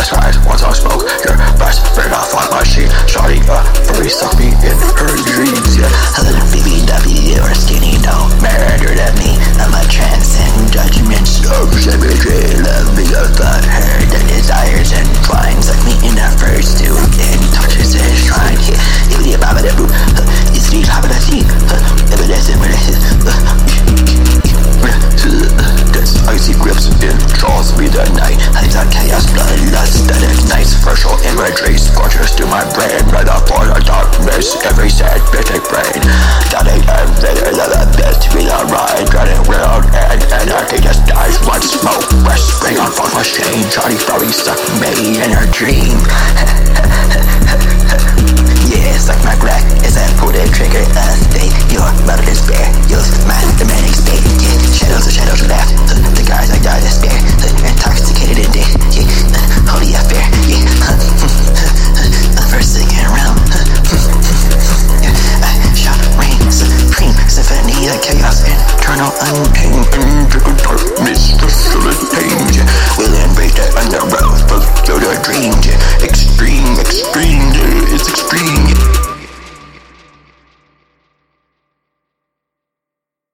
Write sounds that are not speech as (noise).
the skies, once I spoke, your best friend off on my sheet, shawty, uh, furry suck me in on chaos, bloodlust that ignites Virtual imagery. Scorches to my brain Right up for the darkness, every sad bitter brain Dying and better than the best to be the right Dreading world and anarchy just dies One smoke, breath spring on fuck machine Johnny Flowey suck me in her dream (laughs) Media chaos, internal unpaying, darkness, the